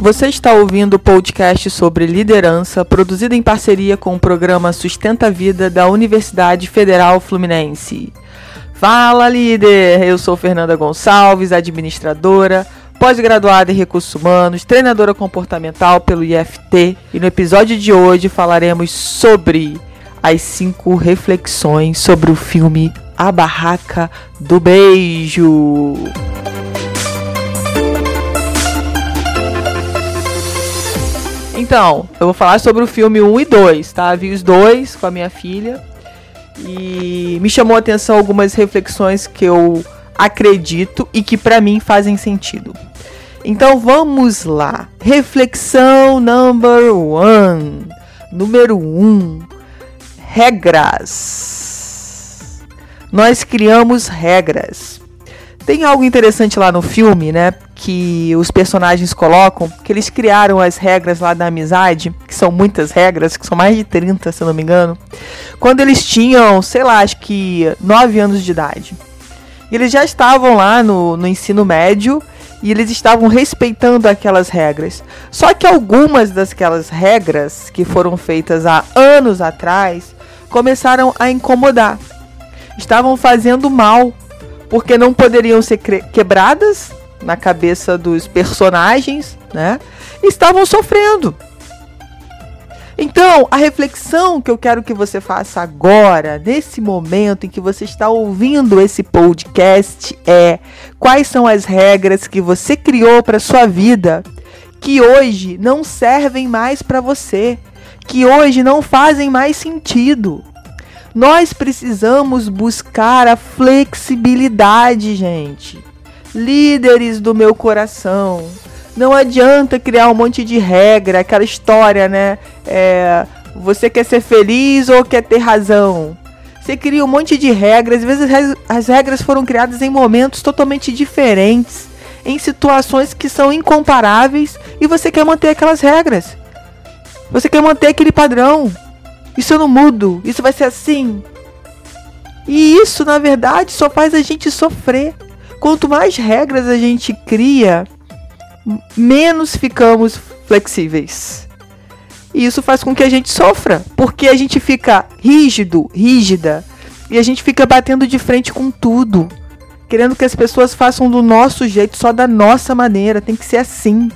Você está ouvindo o podcast sobre liderança, produzido em parceria com o programa Sustenta a Vida da Universidade Federal Fluminense. Fala, líder! Eu sou Fernanda Gonçalves, administradora, pós-graduada em recursos humanos, treinadora comportamental pelo IFT, e no episódio de hoje falaremos sobre as cinco reflexões sobre o filme A Barraca do Beijo. Então, eu vou falar sobre o filme 1 e 2, tá? Vi os dois com a minha filha e me chamou a atenção algumas reflexões que eu acredito e que para mim fazem sentido. Então vamos lá. Reflexão number one. Número um. Regras. Nós criamos regras. Tem algo interessante lá no filme, né? Que os personagens colocam, que eles criaram as regras lá da amizade, que são muitas regras, que são mais de 30, se eu não me engano, quando eles tinham, sei lá, acho que 9 anos de idade. Eles já estavam lá no, no ensino médio e eles estavam respeitando aquelas regras. Só que algumas daquelas regras que foram feitas há anos atrás começaram a incomodar. Estavam fazendo mal porque não poderiam ser quebradas na cabeça dos personagens, né? estavam sofrendo. Então, a reflexão que eu quero que você faça agora, nesse momento em que você está ouvindo esse podcast, é quais são as regras que você criou para sua vida que hoje não servem mais para você, que hoje não fazem mais sentido. Nós precisamos buscar a flexibilidade, gente. Líderes do meu coração. Não adianta criar um monte de regra, aquela história, né? É, você quer ser feliz ou quer ter razão? Você cria um monte de regras, às vezes as regras foram criadas em momentos totalmente diferentes, em situações que são incomparáveis, e você quer manter aquelas regras. Você quer manter aquele padrão. Isso eu não mudo, isso vai ser assim. E isso, na verdade, só faz a gente sofrer. Quanto mais regras a gente cria, menos ficamos flexíveis. E isso faz com que a gente sofra, porque a gente fica rígido, rígida, e a gente fica batendo de frente com tudo, querendo que as pessoas façam do nosso jeito, só da nossa maneira, tem que ser assim.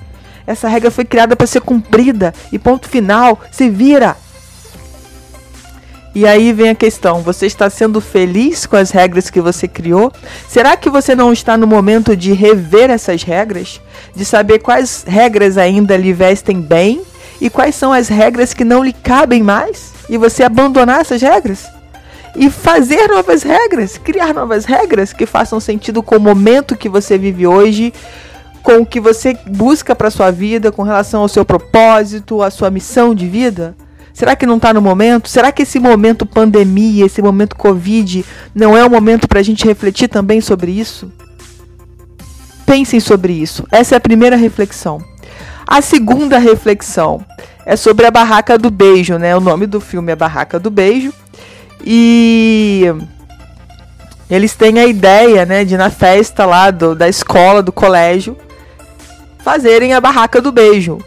Essa regra foi criada para ser cumprida e ponto final, se vira. E aí vem a questão: você está sendo feliz com as regras que você criou? Será que você não está no momento de rever essas regras? De saber quais regras ainda lhe vestem bem e quais são as regras que não lhe cabem mais? E você abandonar essas regras? E fazer novas regras, criar novas regras que façam sentido com o momento que você vive hoje, com o que você busca para sua vida, com relação ao seu propósito, à sua missão de vida? Será que não está no momento? Será que esse momento pandemia, esse momento Covid, não é o momento para a gente refletir também sobre isso? Pensem sobre isso. Essa é a primeira reflexão. A segunda reflexão é sobre a Barraca do Beijo, né? O nome do filme é Barraca do Beijo. E eles têm a ideia, né, de na festa lá do, da escola, do colégio, fazerem a Barraca do Beijo.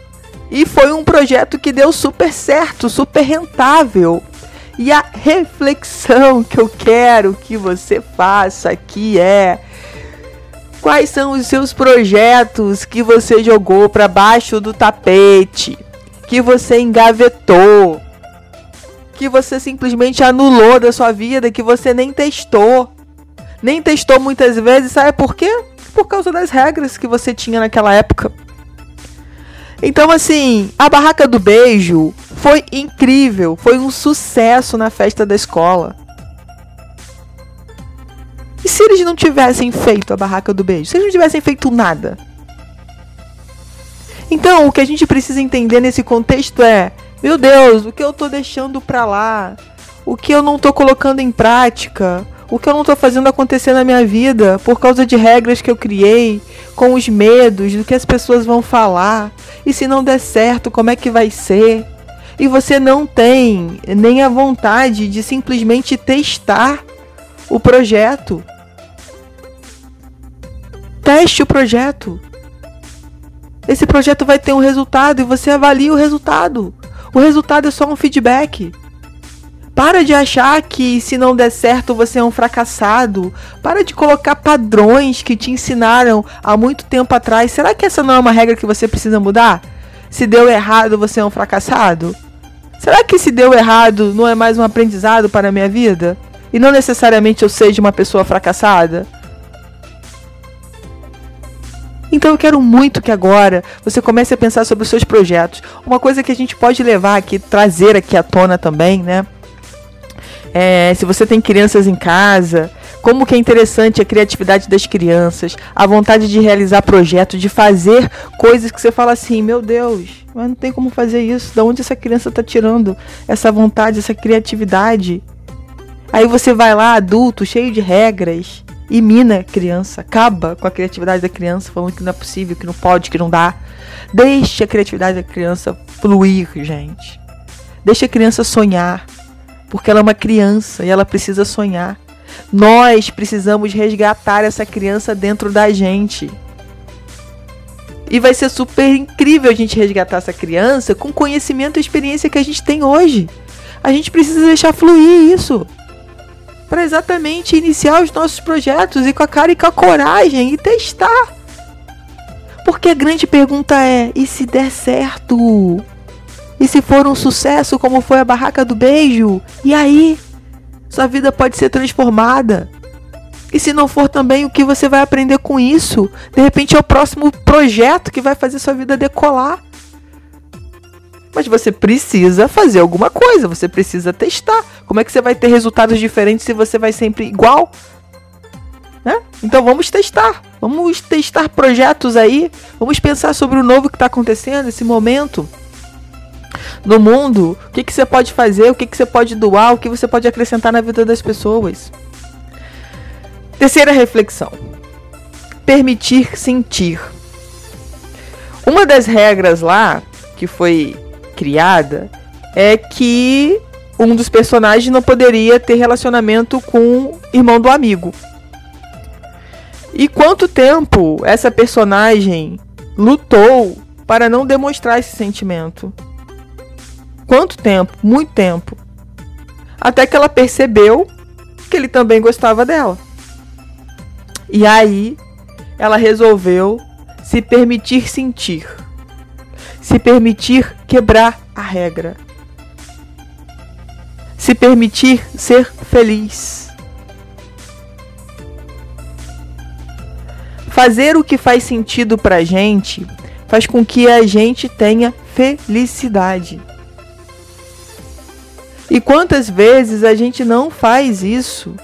E foi um projeto que deu super certo, super rentável. E a reflexão que eu quero que você faça aqui é: quais são os seus projetos que você jogou para baixo do tapete, que você engavetou, que você simplesmente anulou da sua vida, que você nem testou? Nem testou muitas vezes, sabe por quê? Por causa das regras que você tinha naquela época. Então, assim, a barraca do beijo foi incrível, foi um sucesso na festa da escola. E se eles não tivessem feito a barraca do beijo? Se eles não tivessem feito nada? Então, o que a gente precisa entender nesse contexto é: meu Deus, o que eu tô deixando pra lá? O que eu não tô colocando em prática? O que eu não tô fazendo acontecer na minha vida por causa de regras que eu criei, com os medos do que as pessoas vão falar? E se não der certo, como é que vai ser? E você não tem nem a vontade de simplesmente testar o projeto. Teste o projeto. Esse projeto vai ter um resultado e você avalia o resultado. O resultado é só um feedback. Para de achar que se não der certo você é um fracassado. Para de colocar padrões que te ensinaram há muito tempo atrás. Será que essa não é uma regra que você precisa mudar? Se deu errado, você é um fracassado? Será que se deu errado não é mais um aprendizado para a minha vida? E não necessariamente eu seja uma pessoa fracassada? Então eu quero muito que agora você comece a pensar sobre os seus projetos. Uma coisa que a gente pode levar aqui, trazer aqui à tona também, né? É, se você tem crianças em casa, como que é interessante a criatividade das crianças, a vontade de realizar projetos, de fazer coisas que você fala assim, meu Deus, mas não tem como fazer isso. Da onde essa criança está tirando essa vontade, essa criatividade? Aí você vai lá, adulto, cheio de regras, e mina criança, acaba com a criatividade da criança, falando que não é possível, que não pode, que não dá. Deixe a criatividade da criança fluir, gente. Deixe a criança sonhar porque ela é uma criança e ela precisa sonhar. Nós precisamos resgatar essa criança dentro da gente. E vai ser super incrível a gente resgatar essa criança com conhecimento e experiência que a gente tem hoje. A gente precisa deixar fluir isso. Para exatamente iniciar os nossos projetos e com a cara e com a coragem e testar. Porque a grande pergunta é: e se der certo? E se for um sucesso, como foi a barraca do beijo? E aí? Sua vida pode ser transformada. E se não for também, o que você vai aprender com isso? De repente é o próximo projeto que vai fazer sua vida decolar. Mas você precisa fazer alguma coisa, você precisa testar. Como é que você vai ter resultados diferentes se você vai sempre igual? Né? Então vamos testar. Vamos testar projetos aí. Vamos pensar sobre o novo que está acontecendo, esse momento no mundo, o que, que você pode fazer, o que, que você pode doar, o que você pode acrescentar na vida das pessoas. Terceira reflexão: permitir sentir. Uma das regras lá que foi criada é que um dos personagens não poderia ter relacionamento com o irmão do amigo. E quanto tempo essa personagem lutou para não demonstrar esse sentimento? Quanto tempo? Muito tempo. Até que ela percebeu que ele também gostava dela. E aí ela resolveu se permitir sentir, se permitir quebrar a regra, se permitir ser feliz. Fazer o que faz sentido pra gente faz com que a gente tenha felicidade. E quantas vezes a gente não faz isso?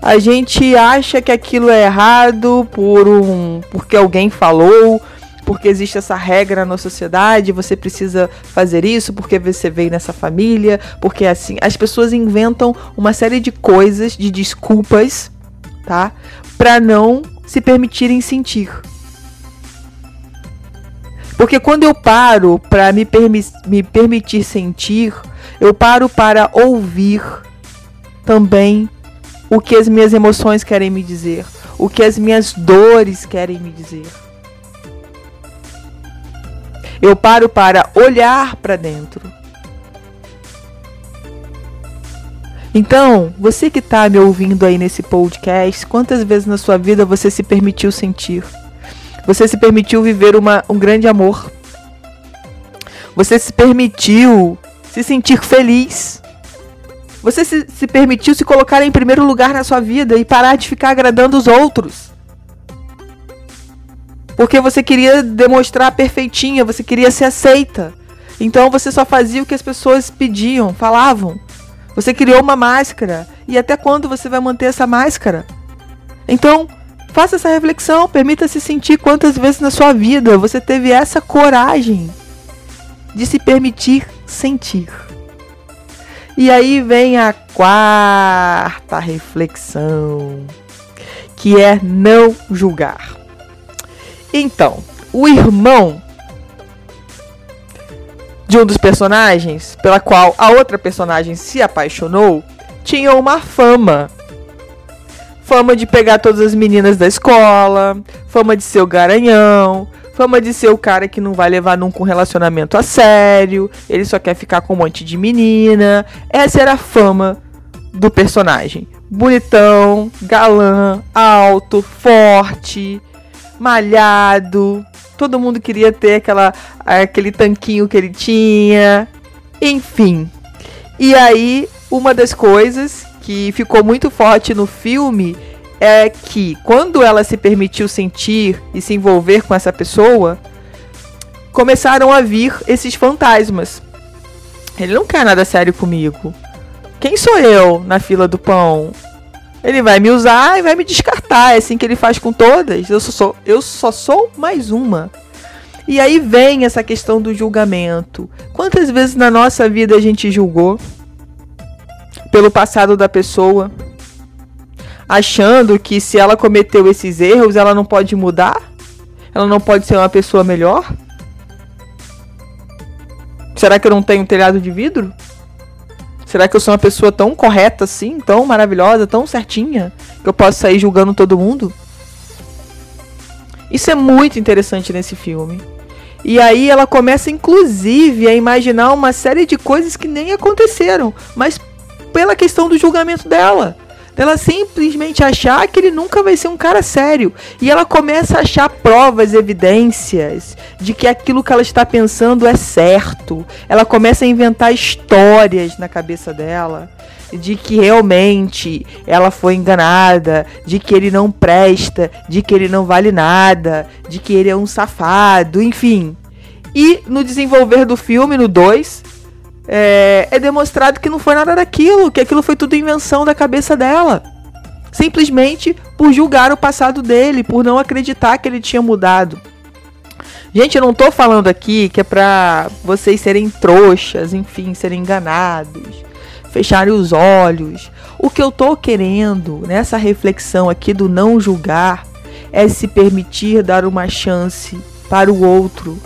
A gente acha que aquilo é errado por um porque alguém falou, porque existe essa regra na sociedade, você precisa fazer isso porque você veio nessa família, porque assim, as pessoas inventam uma série de coisas, de desculpas, tá? Para não se permitirem sentir. Porque quando eu paro para me, permi me permitir sentir, eu paro para ouvir também o que as minhas emoções querem me dizer, o que as minhas dores querem me dizer. Eu paro para olhar para dentro. Então, você que está me ouvindo aí nesse podcast, quantas vezes na sua vida você se permitiu sentir? Você se permitiu viver uma, um grande amor. Você se permitiu se sentir feliz. Você se, se permitiu se colocar em primeiro lugar na sua vida e parar de ficar agradando os outros. Porque você queria demonstrar perfeitinha, você queria ser aceita. Então você só fazia o que as pessoas pediam, falavam. Você criou uma máscara. E até quando você vai manter essa máscara? Então, Faça essa reflexão, permita-se sentir quantas vezes na sua vida você teve essa coragem de se permitir sentir. E aí vem a quarta reflexão, que é não julgar. Então, o irmão de um dos personagens, pela qual a outra personagem se apaixonou, tinha uma fama fama de pegar todas as meninas da escola, fama de ser o garanhão, fama de ser o cara que não vai levar nunca um relacionamento a sério, ele só quer ficar com um monte de menina. Essa era a fama do personagem. Bonitão, galã, alto, forte, malhado. Todo mundo queria ter aquela, aquele tanquinho que ele tinha. Enfim. E aí, uma das coisas que ficou muito forte no filme é que quando ela se permitiu sentir e se envolver com essa pessoa, começaram a vir esses fantasmas. Ele não quer nada sério comigo. Quem sou eu na fila do pão? Ele vai me usar e vai me descartar. É assim que ele faz com todas. Eu só sou, eu só sou mais uma. E aí vem essa questão do julgamento. Quantas vezes na nossa vida a gente julgou pelo passado da pessoa? achando que se ela cometeu esses erros, ela não pode mudar? Ela não pode ser uma pessoa melhor? Será que eu não tenho telhado de vidro? Será que eu sou uma pessoa tão correta assim, tão maravilhosa, tão certinha, que eu posso sair julgando todo mundo? Isso é muito interessante nesse filme. E aí ela começa, inclusive, a imaginar uma série de coisas que nem aconteceram, mas pela questão do julgamento dela dela simplesmente achar que ele nunca vai ser um cara sério. E ela começa a achar provas, evidências de que aquilo que ela está pensando é certo. Ela começa a inventar histórias na cabeça dela de que realmente ela foi enganada, de que ele não presta, de que ele não vale nada, de que ele é um safado, enfim. E no desenvolver do filme, no 2, é, é demonstrado que não foi nada daquilo, que aquilo foi tudo invenção da cabeça dela. Simplesmente por julgar o passado dele, por não acreditar que ele tinha mudado. Gente, eu não tô falando aqui que é pra vocês serem trouxas, enfim, serem enganados, fecharem os olhos. O que eu tô querendo nessa reflexão aqui do não julgar é se permitir dar uma chance para o outro.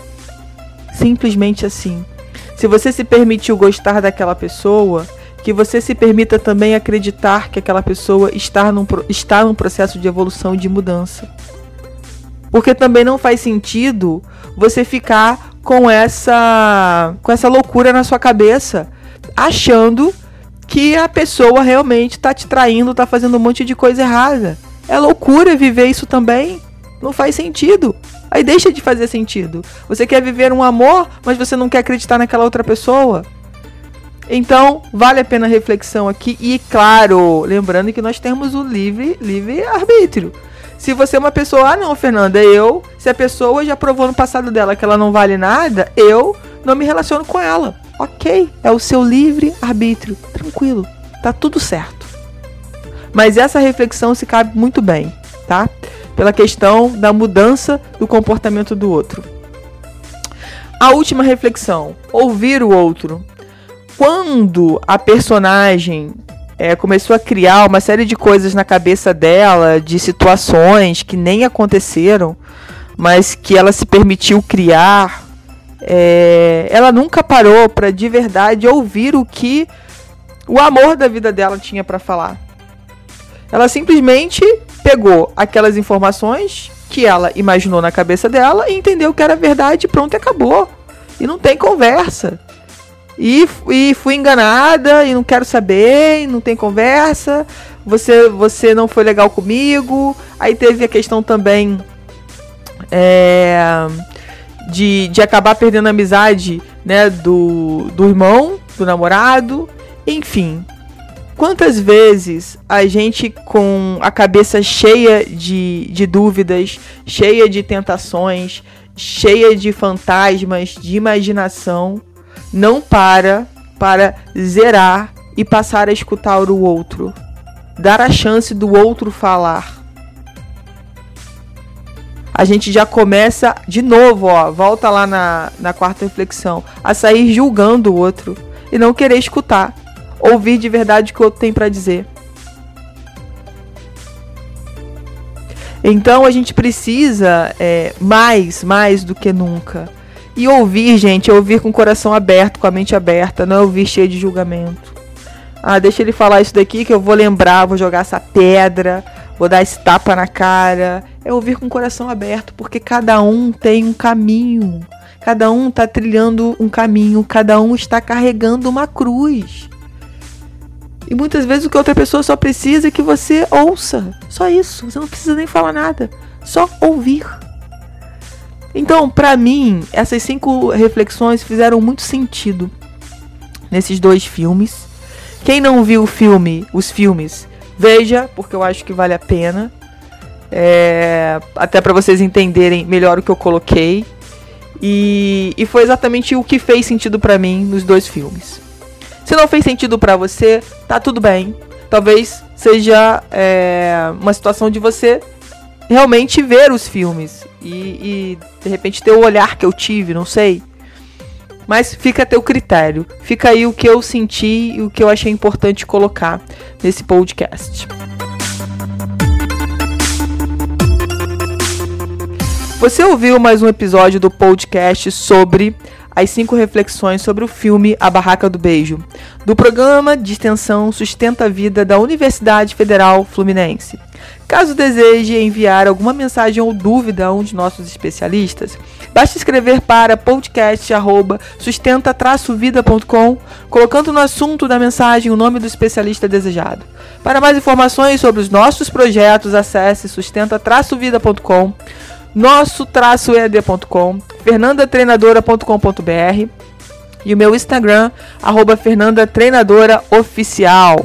Simplesmente assim. Se você se permitiu gostar daquela pessoa, que você se permita também acreditar que aquela pessoa está num, está num processo de evolução e de mudança. Porque também não faz sentido você ficar com essa com essa loucura na sua cabeça, achando que a pessoa realmente está te traindo, está fazendo um monte de coisa errada. É loucura viver isso também. Não faz sentido. Aí deixa de fazer sentido. Você quer viver um amor, mas você não quer acreditar naquela outra pessoa. Então, vale a pena a reflexão aqui. E, claro, lembrando que nós temos o livre, livre arbítrio. Se você é uma pessoa, ah, não, Fernanda, eu. Se a pessoa já provou no passado dela que ela não vale nada, eu não me relaciono com ela. Ok, é o seu livre arbítrio. Tranquilo, tá tudo certo. Mas essa reflexão se cabe muito bem, tá? Pela questão da mudança do comportamento do outro. A última reflexão: ouvir o outro. Quando a personagem é, começou a criar uma série de coisas na cabeça dela, de situações que nem aconteceram, mas que ela se permitiu criar, é, ela nunca parou para de verdade ouvir o que o amor da vida dela tinha para falar. Ela simplesmente pegou aquelas informações que ela imaginou na cabeça dela e entendeu que era verdade, pronto, e acabou. E não tem conversa. E, e fui enganada e não quero saber, e não tem conversa. Você, você não foi legal comigo. Aí teve a questão também é, de, de acabar perdendo a amizade né, do, do irmão, do namorado. Enfim, Quantas vezes a gente, com a cabeça cheia de, de dúvidas, cheia de tentações, cheia de fantasmas, de imaginação, não para para zerar e passar a escutar o outro, dar a chance do outro falar. A gente já começa de novo, ó, volta lá na, na quarta reflexão, a sair julgando o outro e não querer escutar ouvir de verdade o que o outro tem para dizer. Então a gente precisa é, mais, mais do que nunca. E ouvir, gente, é ouvir com o coração aberto, com a mente aberta, não é ouvir cheio de julgamento. Ah, deixa ele falar isso daqui que eu vou lembrar, vou jogar essa pedra, vou dar esse tapa na cara. É ouvir com o coração aberto, porque cada um tem um caminho. Cada um está trilhando um caminho, cada um está carregando uma cruz. E muitas vezes o que outra pessoa só precisa é que você ouça. Só isso. Você não precisa nem falar nada. Só ouvir. Então, para mim, essas cinco reflexões fizeram muito sentido nesses dois filmes. Quem não viu o filme, os filmes, veja, porque eu acho que vale a pena. É, até para vocês entenderem melhor o que eu coloquei. E, e foi exatamente o que fez sentido para mim nos dois filmes. Se não fez sentido para você, tá tudo bem. Talvez seja é, uma situação de você realmente ver os filmes e, e, de repente ter o olhar que eu tive, não sei. Mas fica a teu critério. Fica aí o que eu senti e o que eu achei importante colocar nesse podcast. Você ouviu mais um episódio do podcast sobre as cinco reflexões sobre o filme A Barraca do Beijo, do programa de extensão Sustenta a Vida da Universidade Federal Fluminense. Caso deseje enviar alguma mensagem ou dúvida a um de nossos especialistas, basta escrever para podcast@sustenta-vida.com, colocando no assunto da mensagem o nome do especialista desejado. Para mais informações sobre os nossos projetos, acesse sustenta-vida.com nosso-ead.com, fernandatreinadora.com.br e o meu Instagram, arroba Fernanda Treinadora Oficial.